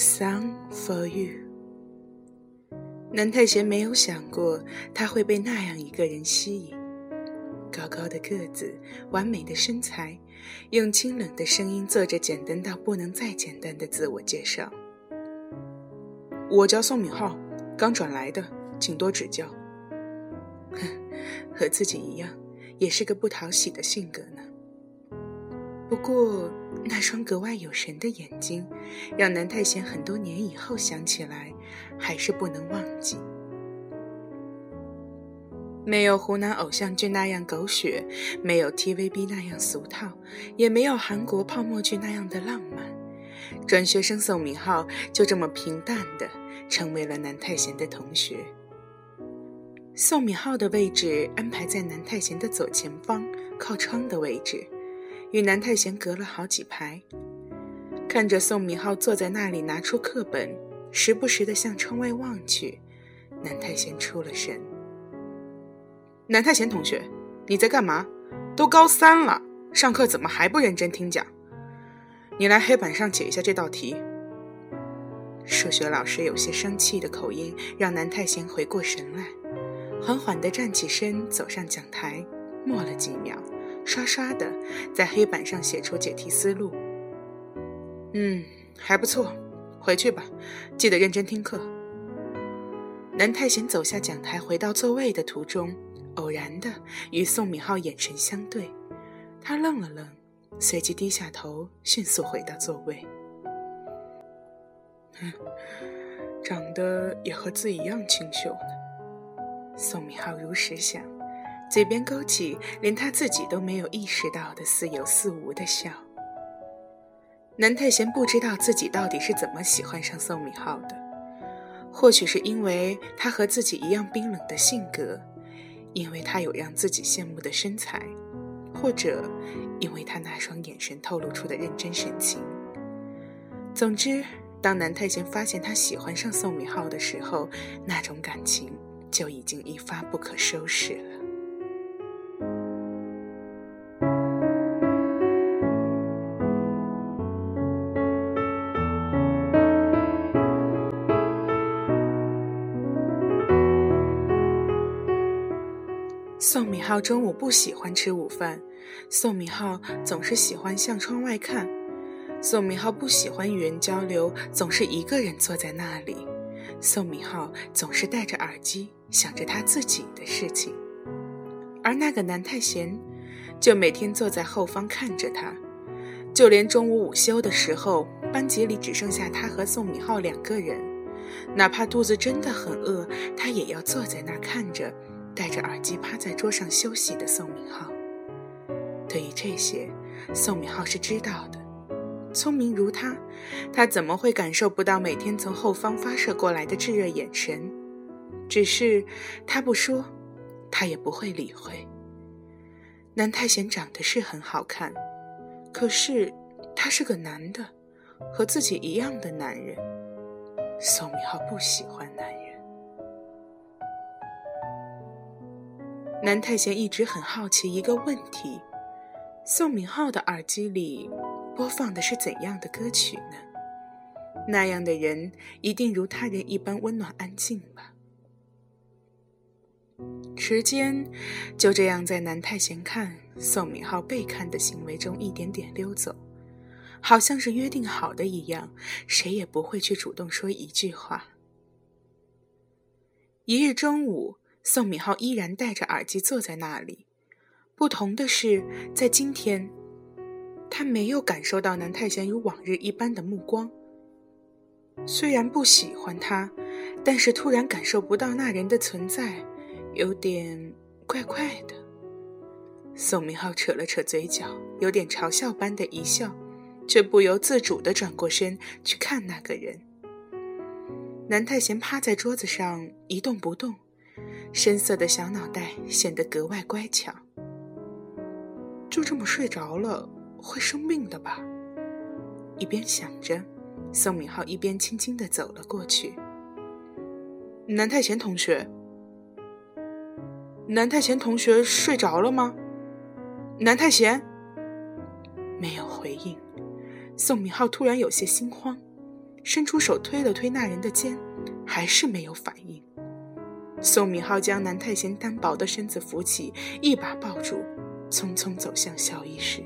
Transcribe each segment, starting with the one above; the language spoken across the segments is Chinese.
song for you。南太贤没有想过他会被那样一个人吸引。高高的个子，完美的身材，用清冷的声音做着简单到不能再简单的自我介绍。我叫宋敏浩，刚转来的，请多指教。哼，和自己一样，也是个不讨喜的性格呢。不过，那双格外有神的眼睛，让南太贤很多年以后想起来，还是不能忘记。没有湖南偶像剧那样狗血，没有 TVB 那样俗套，也没有韩国泡沫剧那样的浪漫。转学生宋敏浩就这么平淡的成为了南太贤的同学。宋敏浩的位置安排在南太贤的左前方，靠窗的位置。与南太贤隔了好几排，看着宋敏浩坐在那里，拿出课本，时不时的向窗外望去，南太贤出了神。南太贤同学，你在干嘛？都高三了，上课怎么还不认真听讲？你来黑板上解一下这道题。数学老师有些生气的口音让南太贤回过神来，缓缓地站起身，走上讲台，默了几秒。刷刷的在黑板上写出解题思路。嗯，还不错，回去吧，记得认真听课。南太贤走下讲台，回到座位的途中，偶然的与宋敏浩眼神相对，他愣了愣，随即低下头，迅速回到座位。哼，长得也和字一样清秀呢。宋敏浩如实想。嘴边勾起连他自己都没有意识到的似有似无的笑。南太贤不知道自己到底是怎么喜欢上宋敏浩的，或许是因为他和自己一样冰冷的性格，因为他有让自己羡慕的身材，或者因为他那双眼神透露出的认真神情。总之，当南太贤发现他喜欢上宋敏浩的时候，那种感情就已经一发不可收拾了。宋敏浩中午不喜欢吃午饭，宋敏浩总是喜欢向窗外看。宋敏浩不喜欢与人交流，总是一个人坐在那里。宋敏浩总是戴着耳机，想着他自己的事情。而那个南太贤，就每天坐在后方看着他。就连中午午休的时候，班级里只剩下他和宋敏浩两个人，哪怕肚子真的很饿，他也要坐在那看着。戴着耳机趴在桌上休息的宋敏浩，对于这些，宋敏浩是知道的。聪明如他，他怎么会感受不到每天从后方发射过来的炙热眼神？只是他不说，他也不会理会。南太贤长得是很好看，可是他是个男的，和自己一样的男人。宋明浩不喜欢男人。南太贤一直很好奇一个问题：宋敏浩的耳机里播放的是怎样的歌曲呢？那样的人一定如他人一般温暖安静吧？时间就这样在南太贤看、宋敏浩被看的行为中一点点溜走，好像是约定好的一样，谁也不会去主动说一句话。一日中午。宋敏浩依然戴着耳机坐在那里，不同的是，在今天，他没有感受到南太贤如往日一般的目光。虽然不喜欢他，但是突然感受不到那人的存在，有点怪怪的。宋敏浩扯了扯嘴角，有点嘲笑般的一笑，却不由自主地转过身去看那个人。南太贤趴在桌子上一动不动。深色的小脑袋显得格外乖巧。就这么睡着了，会生病的吧？一边想着，宋敏浩一边轻轻的走了过去。南太贤同学，南太贤同学睡着了吗？南太贤没有回应。宋敏浩突然有些心慌，伸出手推了推那人的肩，还是没有反应。宋敏浩将南太贤单薄的身子扶起，一把抱住，匆匆走向校医室。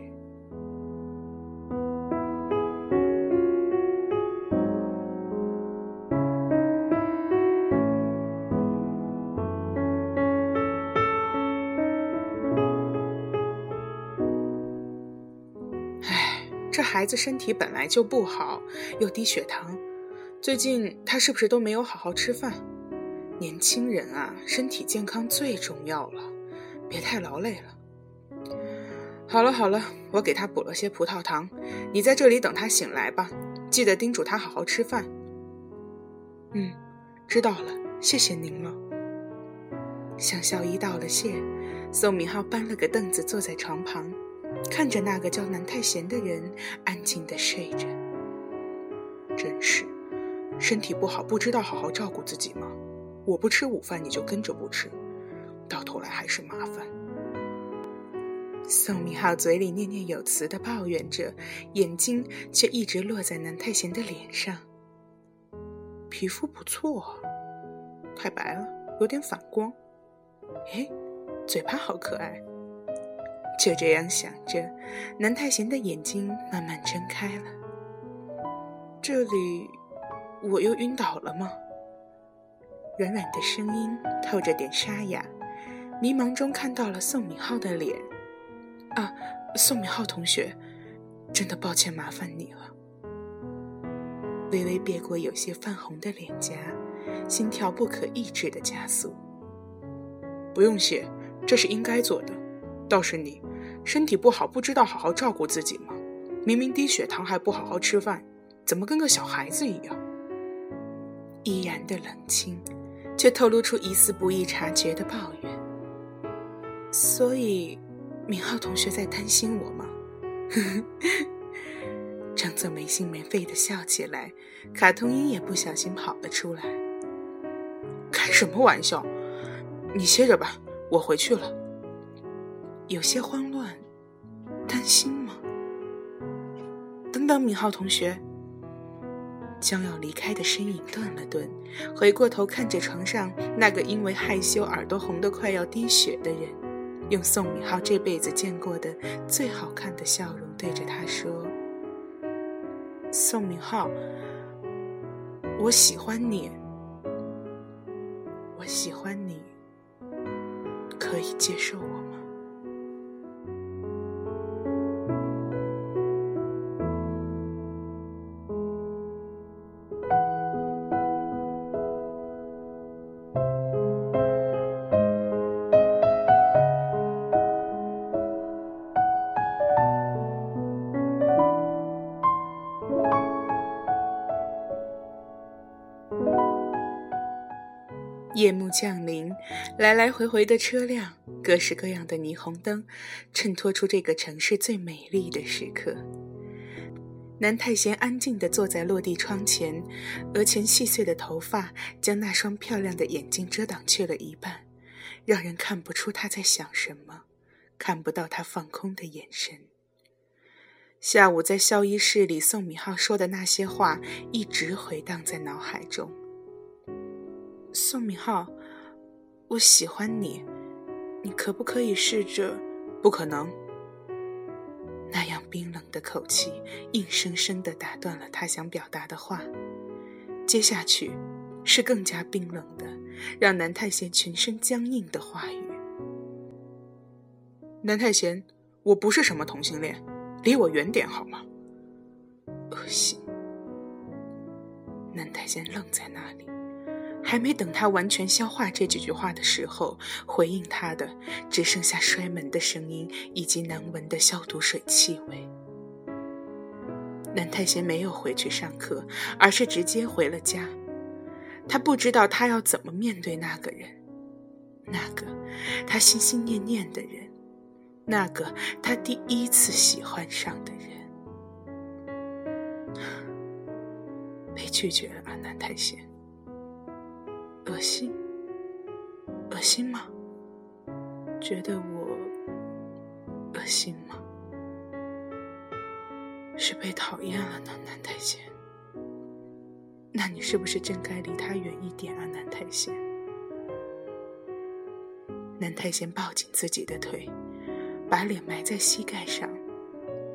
这孩子身体本来就不好，又低血糖，最近他是不是都没有好好吃饭？年轻人啊，身体健康最重要了，别太劳累了。好了好了，我给他补了些葡萄糖，你在这里等他醒来吧，记得叮嘱他好好吃饭。嗯，知道了，谢谢您了。向校医道了谢，宋敏浩搬了个凳子坐在床旁。看着那个叫南太贤的人安静的睡着，真是身体不好不知道好好照顾自己吗？我不吃午饭你就跟着不吃，到头来还是麻烦。宋明浩嘴里念念有词的抱怨着，眼睛却一直落在南太贤的脸上。皮肤不错，太白了，有点反光。哎，嘴巴好可爱。就这样想着，南太贤的眼睛慢慢睁开了。这里，我又晕倒了吗？软软的声音透着点沙哑，迷茫中看到了宋敏浩的脸。啊，宋敏浩同学，真的抱歉麻烦你了。微微别过有些泛红的脸颊，心跳不可抑制的加速。不用谢，这是应该做的。倒是你，身体不好，不知道好好照顾自己吗？明明低血糖还不好好吃饭，怎么跟个小孩子一样？依然的冷清，却透露出一丝不易察觉的抱怨。所以，敏浩同学在担心我吗？张泽没心没肺的笑起来，卡通音也不小心跑了出来。开什么玩笑？你歇着吧，我回去了。有些慌乱，担心吗？等等，敏浩同学。将要离开的身影顿了顿，回过头看着床上那个因为害羞耳朵红得快要滴血的人，用宋敏浩这辈子见过的最好看的笑容对着他说：“宋敏浩，我喜欢你，我喜欢你，可以接受。”夜幕降临，来来回回的车辆，各式各样的霓虹灯，衬托出这个城市最美丽的时刻。南太贤安静地坐在落地窗前，额前细碎的头发将那双漂亮的眼睛遮挡去了一半，让人看不出他在想什么，看不到他放空的眼神。下午在校医室里，宋敏浩说的那些话一直回荡在脑海中。宋敏浩，我喜欢你，你可不可以试着？不可能。那样冰冷的口气，硬生生的打断了他想表达的话。接下去，是更加冰冷的，让南太贤全身僵硬的话语。南太贤，我不是什么同性恋，离我远点好吗？恶心。南太贤愣在那里。还没等他完全消化这几句话的时候，回应他的只剩下摔门的声音以及难闻的消毒水气味。南太贤没有回去上课，而是直接回了家。他不知道他要怎么面对那个人，那个他心心念念的人，那个他第一次喜欢上的人。被拒绝了，南太贤。恶心，恶心吗？觉得我恶心吗？是被讨厌了呢，南太监。那你是不是真该离他远一点啊，南太贤？南太贤抱紧自己的腿，把脸埋在膝盖上，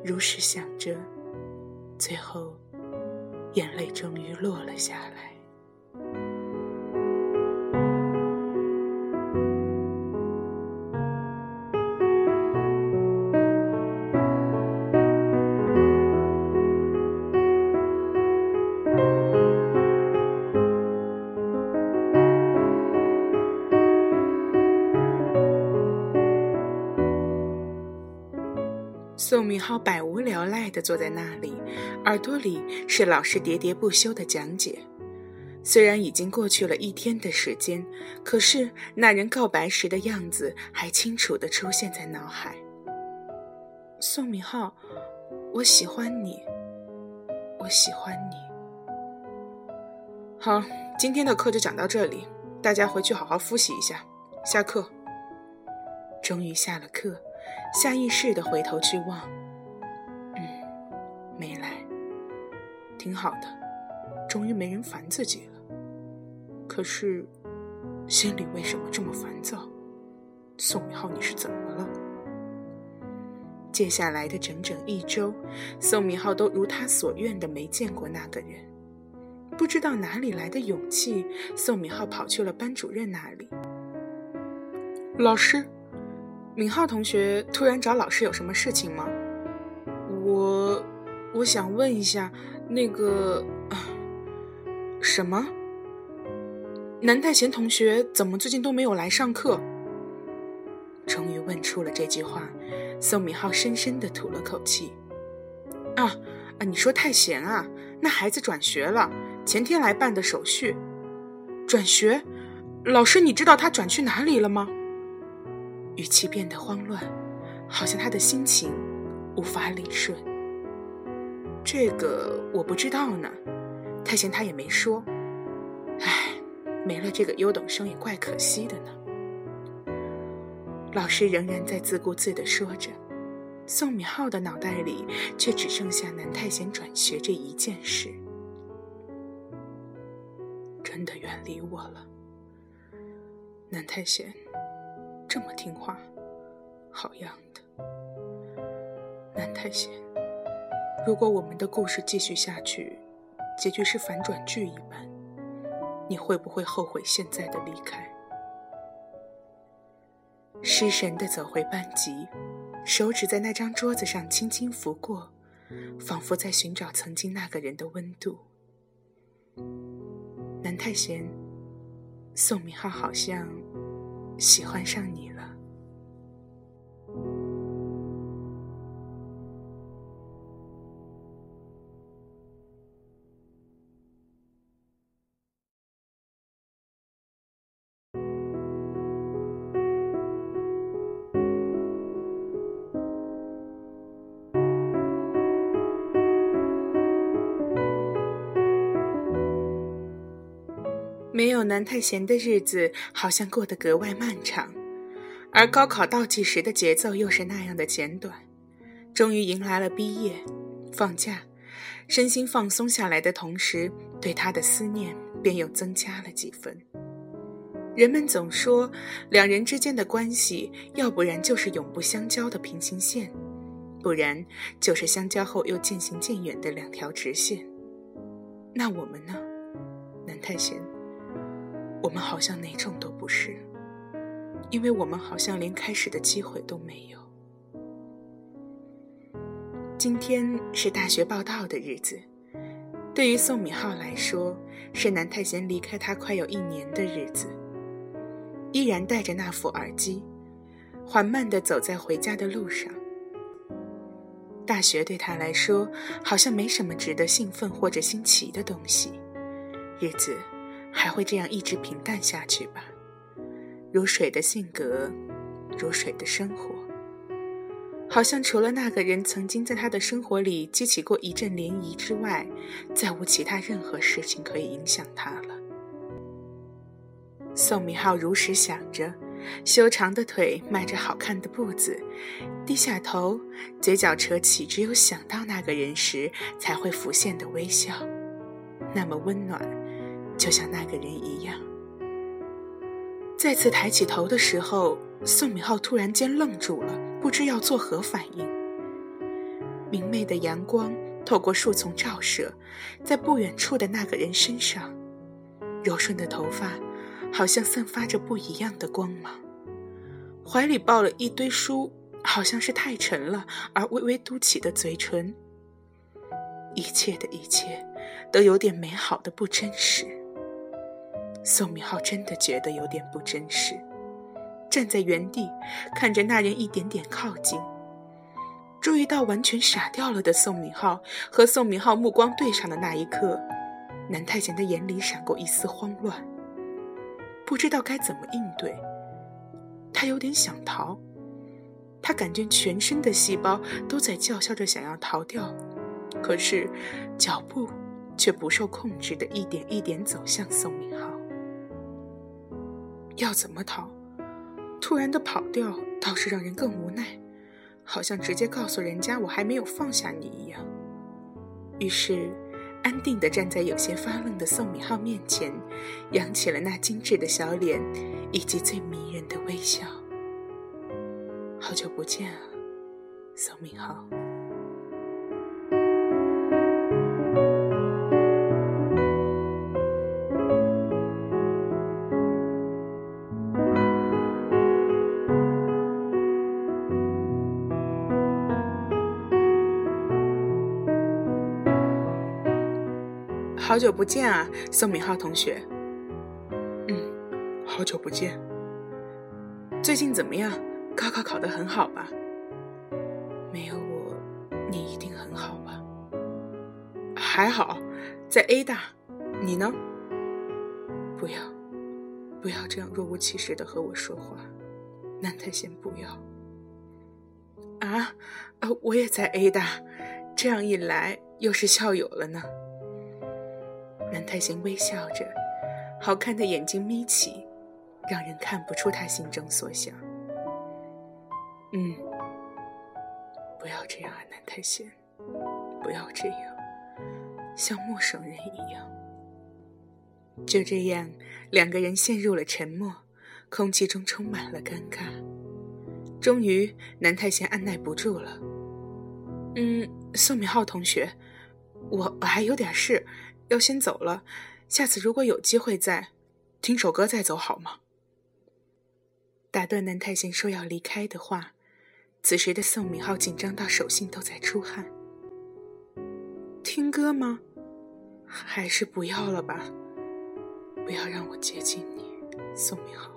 如实想着，最后，眼泪终于落了下来。浩百无聊赖地坐在那里，耳朵里是老师喋喋不休的讲解。虽然已经过去了一天的时间，可是那人告白时的样子还清楚地出现在脑海。宋敏浩，我喜欢你，我喜欢你。好，今天的课就讲到这里，大家回去好好复习一下。下课。终于下了课。下意识的回头去望，没来，挺好的，终于没人烦自己了。可是，心里为什么这么烦躁？宋明浩，你是怎么了？接下来的整整一周，宋明浩都如他所愿的没见过那个人。不知道哪里来的勇气，宋明浩跑去了班主任那里。老师。敏浩同学突然找老师有什么事情吗？我，想问一下，那个，什么？南太贤同学怎么最近都没有来上课？终于问出了这句话，宋敏浩深深的吐了口气。啊啊！你说太贤啊？那孩子转学了，前天来办的手续。转学？老师，你知道他转去哪里了吗？语气变得慌乱，好像他的心情无法理顺。这个我不知道呢，太贤他也没说。唉，没了这个优等生也怪可惜的呢。老师仍然在自顾自地说着，宋敏浩的脑袋里却只剩下南太贤转学这一件事。真的远离我了，南太贤。这么听话，好样的，南太贤。如果我们的故事继续下去，结局是反转剧一般，你会不会后悔现在的离开？失神的走回班级，手指在那张桌子上轻轻拂过，仿佛在寻找曾经那个人的温度。南太贤，宋明浩好像。喜欢上你没有南太贤的日子，好像过得格外漫长，而高考倒计时的节奏又是那样的简短。终于迎来了毕业、放假，身心放松下来的同时，对他的思念便又增加了几分。人们总说，两人之间的关系，要不然就是永不相交的平行线，不然就是相交后又渐行渐远的两条直线。那我们呢，南太贤？我们好像哪种都不是，因为我们好像连开始的机会都没有。今天是大学报道的日子，对于宋敏浩来说，是南太贤离开他快有一年的日子。依然戴着那副耳机，缓慢地走在回家的路上。大学对他来说，好像没什么值得兴奋或者新奇的东西，日子。还会这样一直平淡下去吧？如水的性格，如水的生活，好像除了那个人曾经在他的生活里激起过一阵涟漪之外，再无其他任何事情可以影响他了。宋明浩如实想着，修长的腿，迈着好看的步子，低下头，嘴角扯起只有想到那个人时才会浮现的微笑。那么温暖，就像那个人一样。再次抬起头的时候，宋敏浩突然间愣住了，不知要作何反应。明媚的阳光透过树丛照射，在不远处的那个人身上，柔顺的头发好像散发着不一样的光芒。怀里抱了一堆书，好像是太沉了，而微微嘟起的嘴唇。一切的一切，都有点美好的不真实。宋明浩真的觉得有点不真实，站在原地看着那人一点点靠近。注意到完全傻掉了的宋明浩和宋明浩目光对上的那一刻，南太贤的眼里闪过一丝慌乱，不知道该怎么应对。他有点想逃，他感觉全身的细胞都在叫嚣着想要逃掉。可是，脚步却不受控制的一点一点走向宋明浩。要怎么逃？突然的跑掉倒是让人更无奈，好像直接告诉人家我还没有放下你一样。于是，安定的站在有些发愣的宋敏浩面前，扬起了那精致的小脸，以及最迷人的微笑。好久不见啊，宋敏浩。好久不见啊，宋敏浩同学。嗯，好久不见。最近怎么样？高考考得很好吧？没有我，你一定很好吧？还好，在 A 大。你呢？不要，不要这样若无其事的和我说话，南太先，不要。啊，呃，我也在 A 大，这样一来又是校友了呢。南太贤微笑着，好看的眼睛眯起，让人看不出他心中所想。嗯，不要这样啊，南太贤，不要这样，像陌生人一样。就这样，两个人陷入了沉默，空气中充满了尴尬。终于，南太贤按耐不住了。嗯，宋敏浩同学，我我还有点事。要先走了，下次如果有机会再听首歌再走好吗？打断南太贤说要离开的话，此时的宋敏浩紧张到手心都在出汗。听歌吗？还是不要了吧？不要让我接近你，宋敏浩，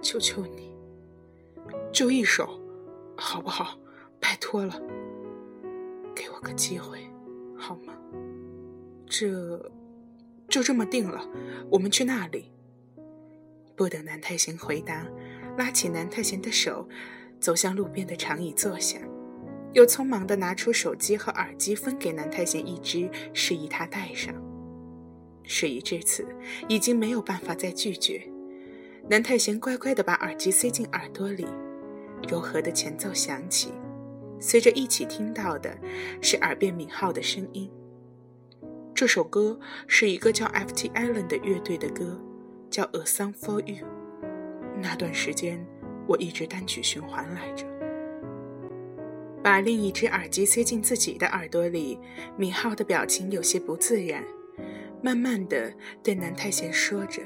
求求你，就一首，好不好？拜托了，给我个机会，好吗？这，就这么定了。我们去那里。不等南太贤回答，拉起南太贤的手，走向路边的长椅坐下，又匆忙的拿出手机和耳机分给南太贤一只，示意他戴上。事已至此，已经没有办法再拒绝。南太贤乖乖的把耳机塞进耳朵里，柔和的前奏响起，随着一起听到的是耳边敏浩的声音。这首歌是一个叫 F.T. Allen 的乐队的歌，叫《A Song for You》。那段时间，我一直单曲循环来着。把另一只耳机塞进自己的耳朵里，敏浩的表情有些不自然，慢慢的对南太贤说着，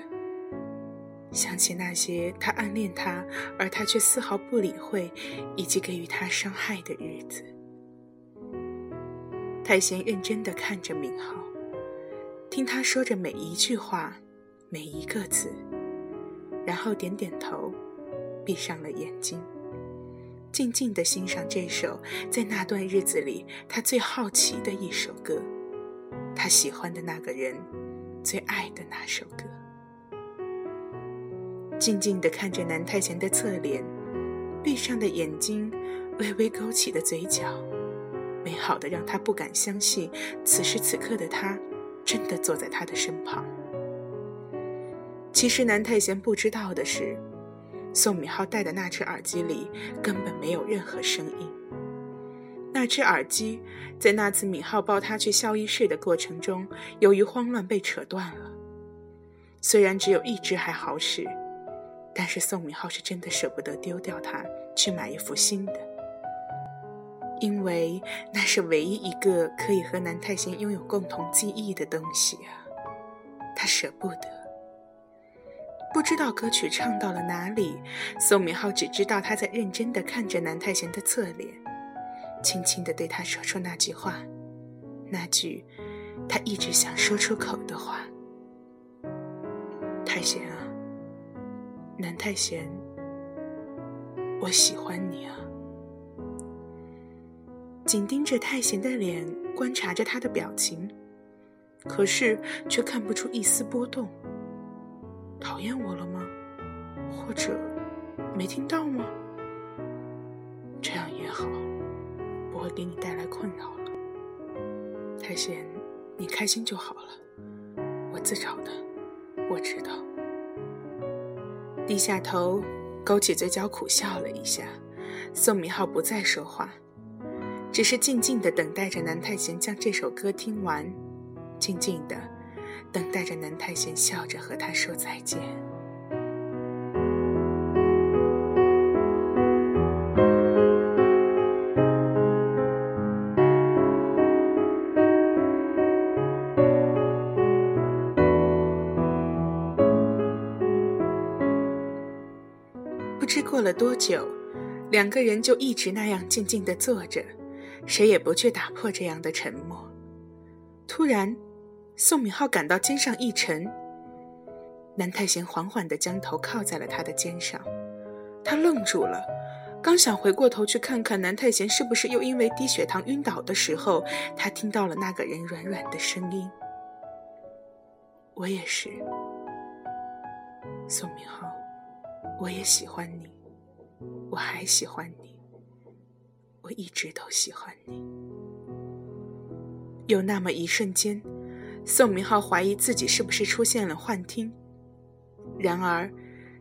想起那些他暗恋他，而他却丝毫不理会，以及给予他伤害的日子。太贤认真的看着敏浩。听他说着每一句话，每一个字，然后点点头，闭上了眼睛，静静的欣赏这首在那段日子里他最好奇的一首歌，他喜欢的那个人最爱的那首歌。静静的看着南太贤的侧脸，闭上的眼睛，微微勾起的嘴角，美好的让他不敢相信，此时此刻的他。真的坐在他的身旁。其实南太贤不知道的是，宋敏浩戴的那只耳机里根本没有任何声音。那只耳机在那次敏浩抱他去校医室的过程中，由于慌乱被扯断了。虽然只有一只还好使，但是宋敏浩是真的舍不得丢掉它，去买一副新的，因为那是唯一一个可以和南太贤拥有共同记忆的东西啊，他舍不得。不知道歌曲唱到了哪里，宋敏浩只知道他在认真地看着南太贤的侧脸，轻轻地对他说出那句话，那句他一直想说出口的话：“太贤啊，南太贤，我喜欢你啊。”紧盯着太贤的脸，观察着他的表情，可是却看不出一丝波动。讨厌我了吗？或者没听到吗？这样也好，不会给你带来困扰了。太贤，你开心就好了。我自找的，我知道。低下头，勾起嘴角，苦笑了一下。宋明浩不再说话，只是静静的等待着南太贤将这首歌听完，静静的。等待着南太贤笑着和他说再见。不知过了多久，两个人就一直那样静静的坐着，谁也不去打破这样的沉默。突然。宋敏浩感到肩上一沉，南太贤缓缓地将头靠在了他的肩上，他愣住了，刚想回过头去看看南太贤是不是又因为低血糖晕倒的时候，他听到了那个人软软的声音：“我也是，宋敏浩，我也喜欢你，我还喜欢你，我一直都喜欢你。”有那么一瞬间。宋明浩怀疑自己是不是出现了幻听，然而，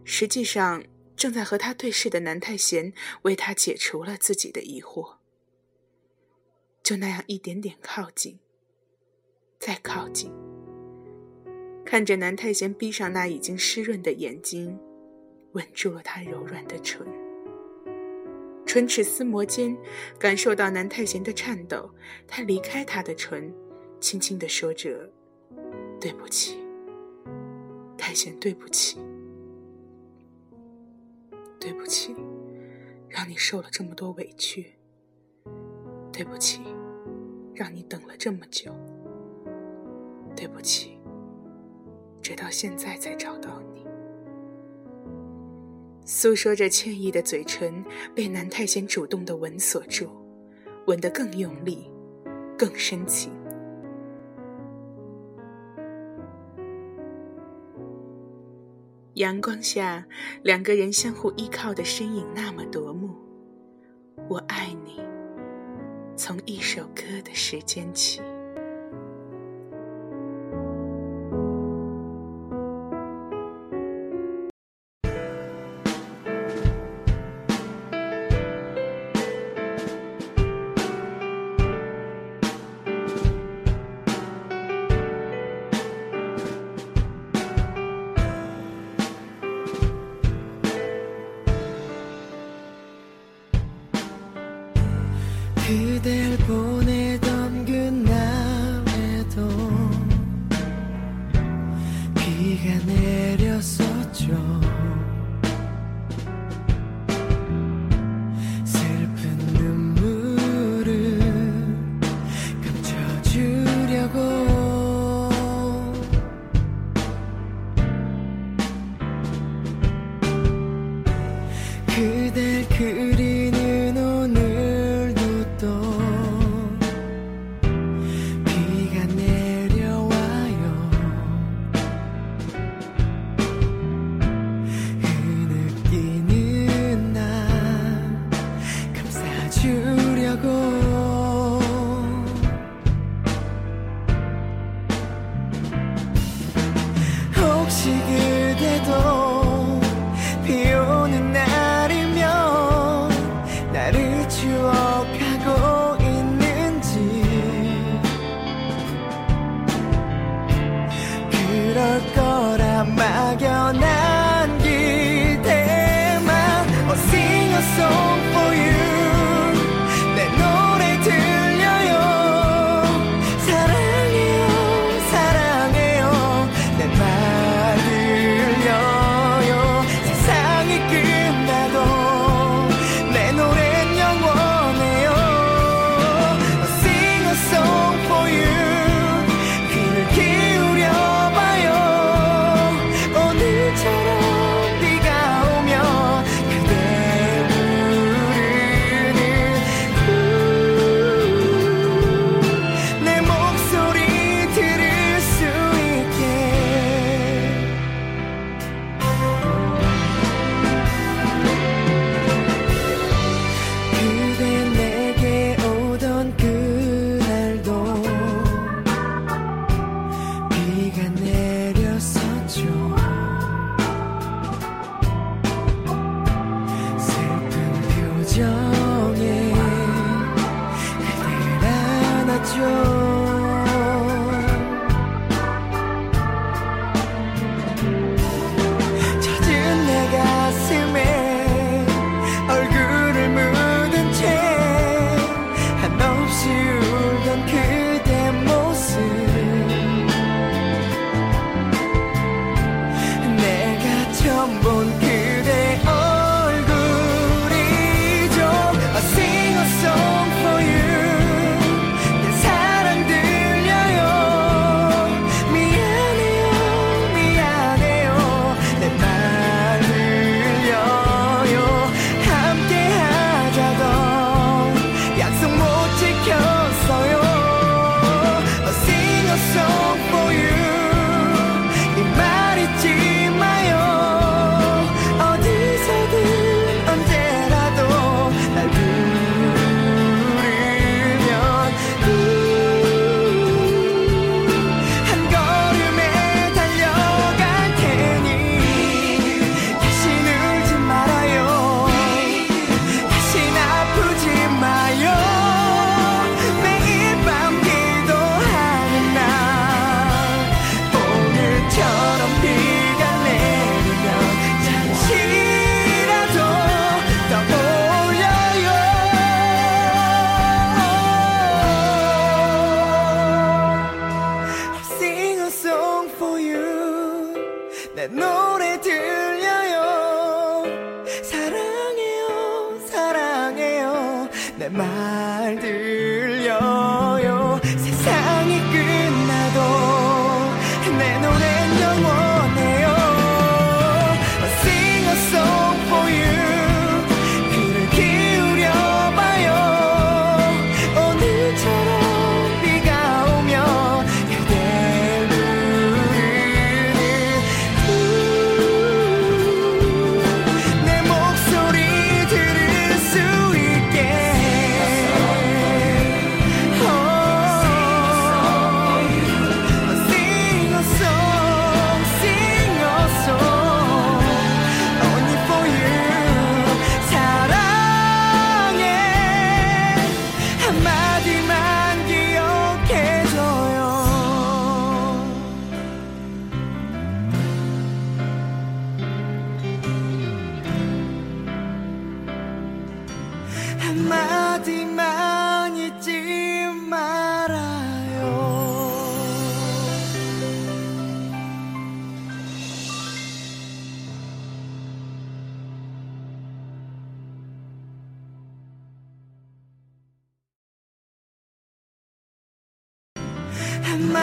实际上正在和他对视的南太贤为他解除了自己的疑惑。就那样一点点靠近，再靠近，看着南太贤闭上那已经湿润的眼睛，吻住了他柔软的唇，唇齿撕磨间，感受到南太贤的颤抖，他离开他的唇。轻轻地说着：“对不起，太贤，对不起，对不起，让你受了这么多委屈。对不起，让你等了这么久。对不起，直到现在才找到你。”诉说着歉意的嘴唇被南太贤主动的吻锁住，吻得更用力，更深情。阳光下，两个人相互依靠的身影那么夺目。我爱你，从一首歌的时间起。Do they have?